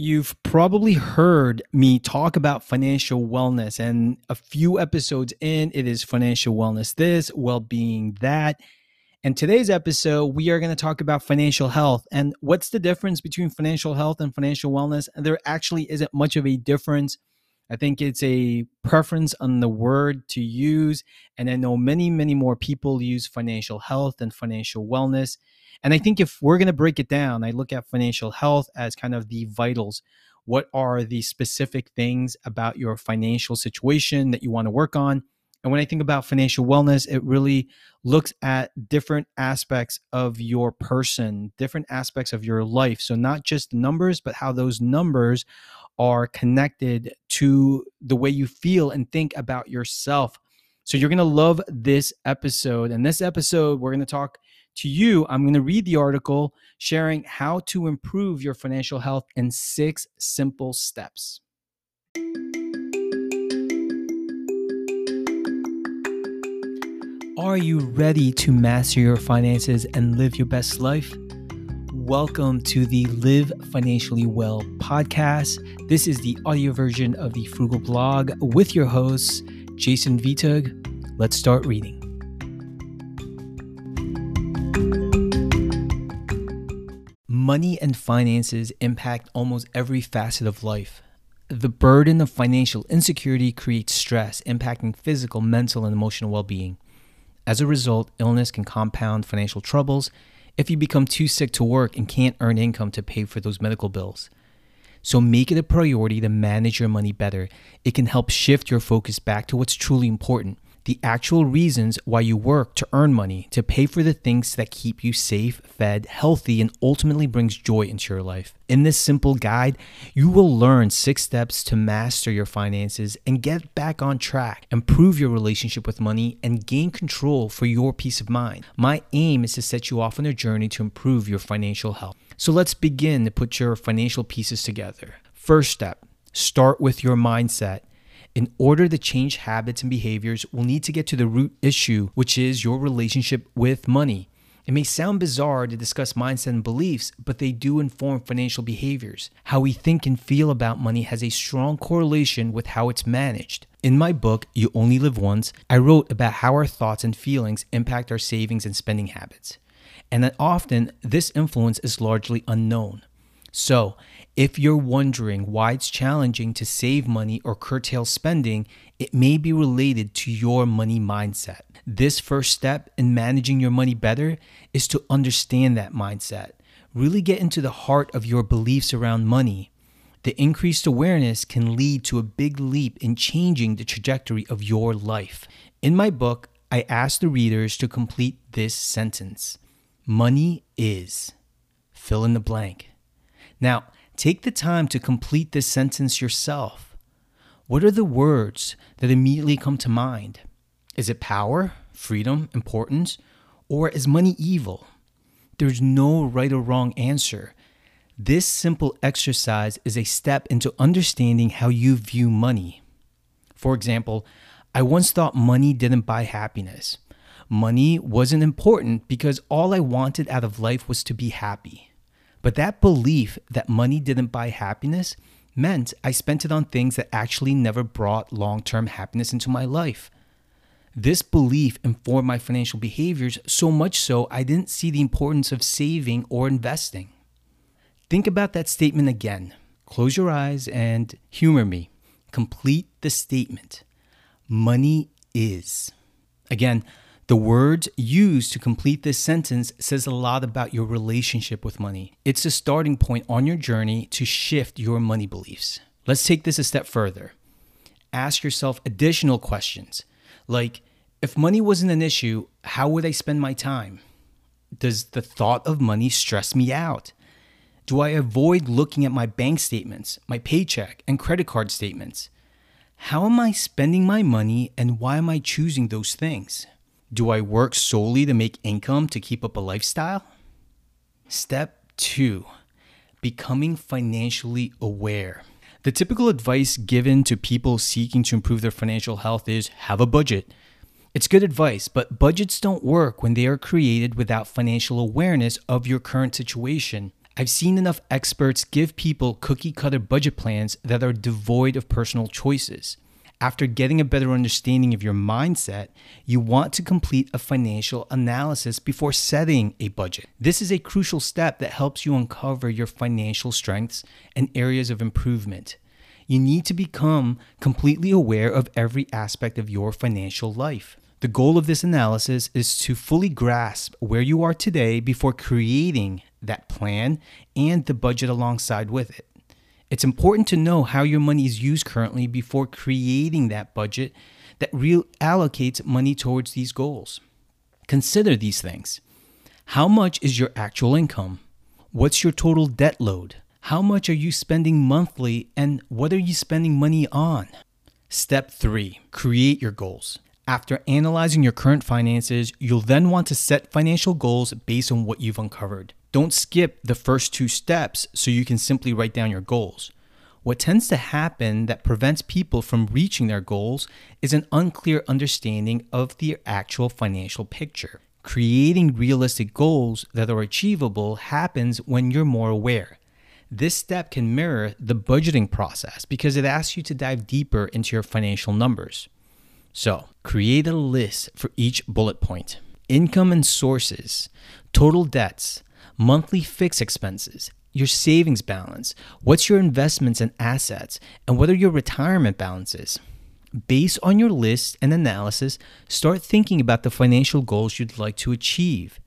You've probably heard me talk about financial wellness, and a few episodes in, it is financial wellness this, well being that. And today's episode, we are going to talk about financial health. And what's the difference between financial health and financial wellness? And there actually isn't much of a difference. I think it's a preference on the word to use. And I know many, many more people use financial health and financial wellness. And I think if we're going to break it down, I look at financial health as kind of the vitals. What are the specific things about your financial situation that you want to work on? And when I think about financial wellness, it really looks at different aspects of your person, different aspects of your life. So, not just numbers, but how those numbers are connected to the way you feel and think about yourself. So, you're going to love this episode. And this episode, we're going to talk to you, I'm going to read the article sharing how to improve your financial health in six simple steps. Are you ready to master your finances and live your best life? Welcome to the Live Financially Well podcast. This is the audio version of the Phroogal blog with your hosts, Jason Vitug. Let's start reading. Money and finances impact almost every facet of life. The burden of financial insecurity creates stress, impacting physical, mental, and emotional well being. As a result, illness can compound financial troubles if you become too sick to work and can't earn income to pay for those medical bills. So make it a priority to manage your money better. It can help shift your focus back to what's truly important the actual reasons why you work to earn money, to pay for the things that keep you safe, fed, healthy, and ultimately brings joy into your life. In this simple guide, you will learn six steps to master your finances and get back on track, improve your relationship with money, and gain control for your peace of mind. My aim is to set you off on a journey to improve your financial health. So let's begin to put your financial pieces together. First step, start with your mindset. In order to change habits and behaviors, we'll need to get to the root issue, which is your relationship with money. It may sound bizarre to discuss mindset and beliefs, but they do inform financial behaviors. How we think and feel about money has a strong correlation with how it's managed. In my book, You Only Live Once, I wrote about how our thoughts and feelings impact our savings and spending habits, and that often this influence is largely unknown. So, if you're wondering why it's challenging to save money or curtail spending, it may be related to your money mindset. This first step in managing your money better is to understand that mindset. Really get into the heart of your beliefs around money. The increased awareness can lead to a big leap in changing the trajectory of your life. In my book, I ask the readers to complete this sentence Money is fill in the blank. Now, Take the time to complete this sentence yourself. What are the words that immediately come to mind? Is it power, freedom, importance, or is money evil? There's no right or wrong answer. This simple exercise is a step into understanding how you view money. For example, I once thought money didn't buy happiness. Money wasn't important because all I wanted out of life was to be happy. But that belief that money didn't buy happiness meant I spent it on things that actually never brought long term happiness into my life. This belief informed my financial behaviors so much so I didn't see the importance of saving or investing. Think about that statement again. Close your eyes and humor me. Complete the statement. Money is. Again, the words used to complete this sentence says a lot about your relationship with money. It's a starting point on your journey to shift your money beliefs. Let's take this a step further. Ask yourself additional questions like if money wasn't an issue, how would I spend my time? Does the thought of money stress me out? Do I avoid looking at my bank statements, my paycheck, and credit card statements? How am I spending my money and why am I choosing those things? Do I work solely to make income to keep up a lifestyle? Step two, becoming financially aware. The typical advice given to people seeking to improve their financial health is have a budget. It's good advice, but budgets don't work when they are created without financial awareness of your current situation. I've seen enough experts give people cookie cutter budget plans that are devoid of personal choices. After getting a better understanding of your mindset, you want to complete a financial analysis before setting a budget. This is a crucial step that helps you uncover your financial strengths and areas of improvement. You need to become completely aware of every aspect of your financial life. The goal of this analysis is to fully grasp where you are today before creating that plan and the budget alongside with it. It's important to know how your money is used currently before creating that budget that reallocates money towards these goals. Consider these things. How much is your actual income? What's your total debt load? How much are you spending monthly and what are you spending money on? Step three, create your goals. After analyzing your current finances, you'll then want to set financial goals based on what you've uncovered. Don't skip the first two steps so you can simply write down your goals. What tends to happen that prevents people from reaching their goals is an unclear understanding of the actual financial picture. Creating realistic goals that are achievable happens when you're more aware. This step can mirror the budgeting process because it asks you to dive deeper into your financial numbers. So, create a list for each bullet point income and sources, total debts, monthly fixed expenses, your savings balance, what's your investments and assets, and what are your retirement balances. Based on your list and analysis, start thinking about the financial goals you'd like to achieve.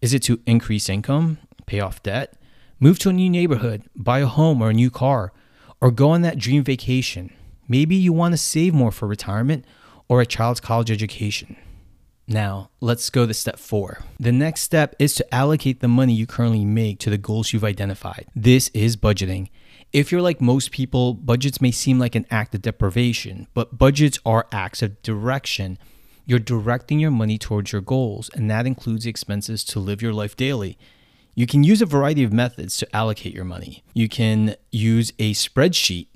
Is it to increase income, pay off debt, move to a new neighborhood, buy a home or a new car, or go on that dream vacation? Maybe you want to save more for retirement or a child's college education. Now, let's go to step four. The next step is to allocate the money you currently make to the goals you've identified. This is budgeting. If you're like most people, budgets may seem like an act of deprivation, but budgets are acts of direction. You're directing your money towards your goals, and that includes expenses to live your life daily. You can use a variety of methods to allocate your money. You can use a spreadsheet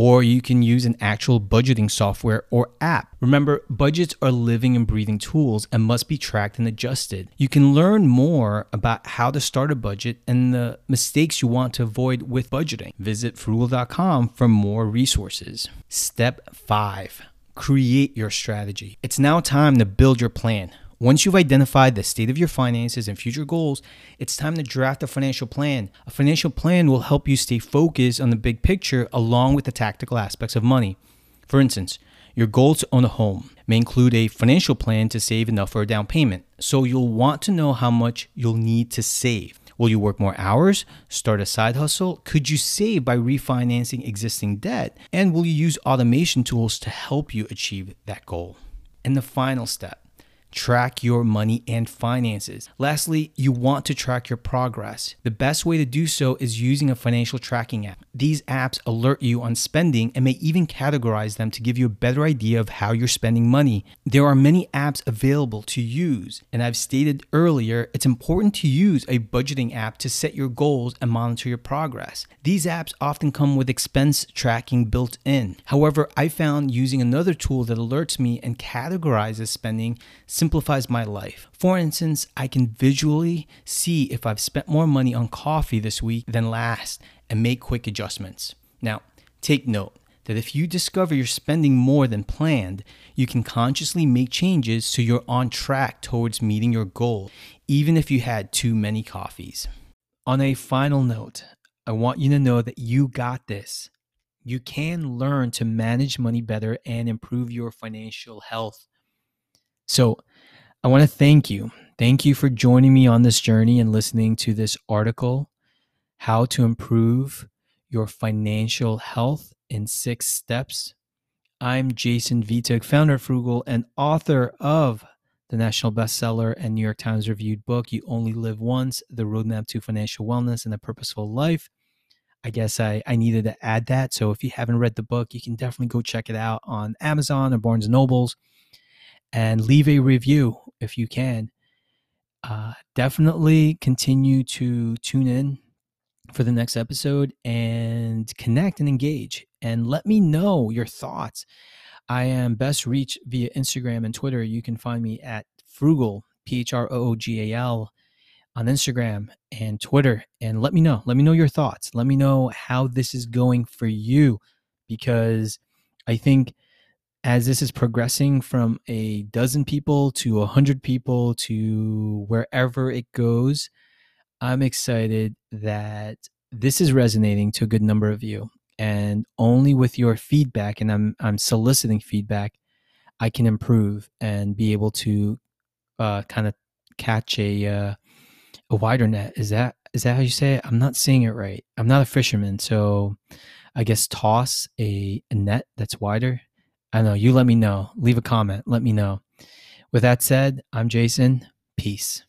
or you can use an actual budgeting software or app. Remember, budgets are living and breathing tools and must be tracked and adjusted. You can learn more about how to start a budget and the mistakes you want to avoid with budgeting. Visit phroogal.com for more resources. Step five create your strategy. It's now time to build your plan. Once you've identified the state of your finances and future goals, it's time to draft a financial plan. A financial plan will help you stay focused on the big picture along with the tactical aspects of money. For instance, your goal to own a home may include a financial plan to save enough for a down payment. So you'll want to know how much you'll need to save. Will you work more hours? Start a side hustle? Could you save by refinancing existing debt? And will you use automation tools to help you achieve that goal? And the final step Track your money and finances. Lastly, you want to track your progress. The best way to do so is using a financial tracking app. These apps alert you on spending and may even categorize them to give you a better idea of how you're spending money. There are many apps available to use, and I've stated earlier it's important to use a budgeting app to set your goals and monitor your progress. These apps often come with expense tracking built in. However, I found using another tool that alerts me and categorizes spending simplifies my life. For instance, I can visually see if I've spent more money on coffee this week than last and make quick adjustments. Now, take note that if you discover you're spending more than planned, you can consciously make changes so you're on track towards meeting your goal, even if you had too many coffees. On a final note, I want you to know that you got this. You can learn to manage money better and improve your financial health. So, I want to thank you. Thank you for joining me on this journey and listening to this article, How to Improve Your Financial Health in Six Steps. I'm Jason Vitug, founder of Phroogal and author of the national bestseller and New York Times reviewed book, You Only Live Once The Roadmap to Financial Wellness and a Purposeful Life. I guess I, I needed to add that. So if you haven't read the book, you can definitely go check it out on Amazon or Barnes and Nobles and leave a review if you can. Uh, definitely continue to tune in for the next episode and connect and engage and let me know your thoughts. I am best reached via Instagram and Twitter. You can find me at phroogal, P H R O O G A L. on Instagram and Twitter and let me know. Let me know your thoughts. Let me know how this is going for you because I think as this is progressing from a dozen people to a hundred people to wherever it goes, I'm excited that this is resonating to a good number of you. And only with your feedback, and I'm I'm soliciting feedback, I can improve and be able to uh, kind of catch a uh, a wider net. Is that is that how you say it? I'm not saying it right. I'm not a fisherman, so I guess toss a, a net that's wider. I know. You let me know. Leave a comment. Let me know. With that said, I'm Jason. Peace.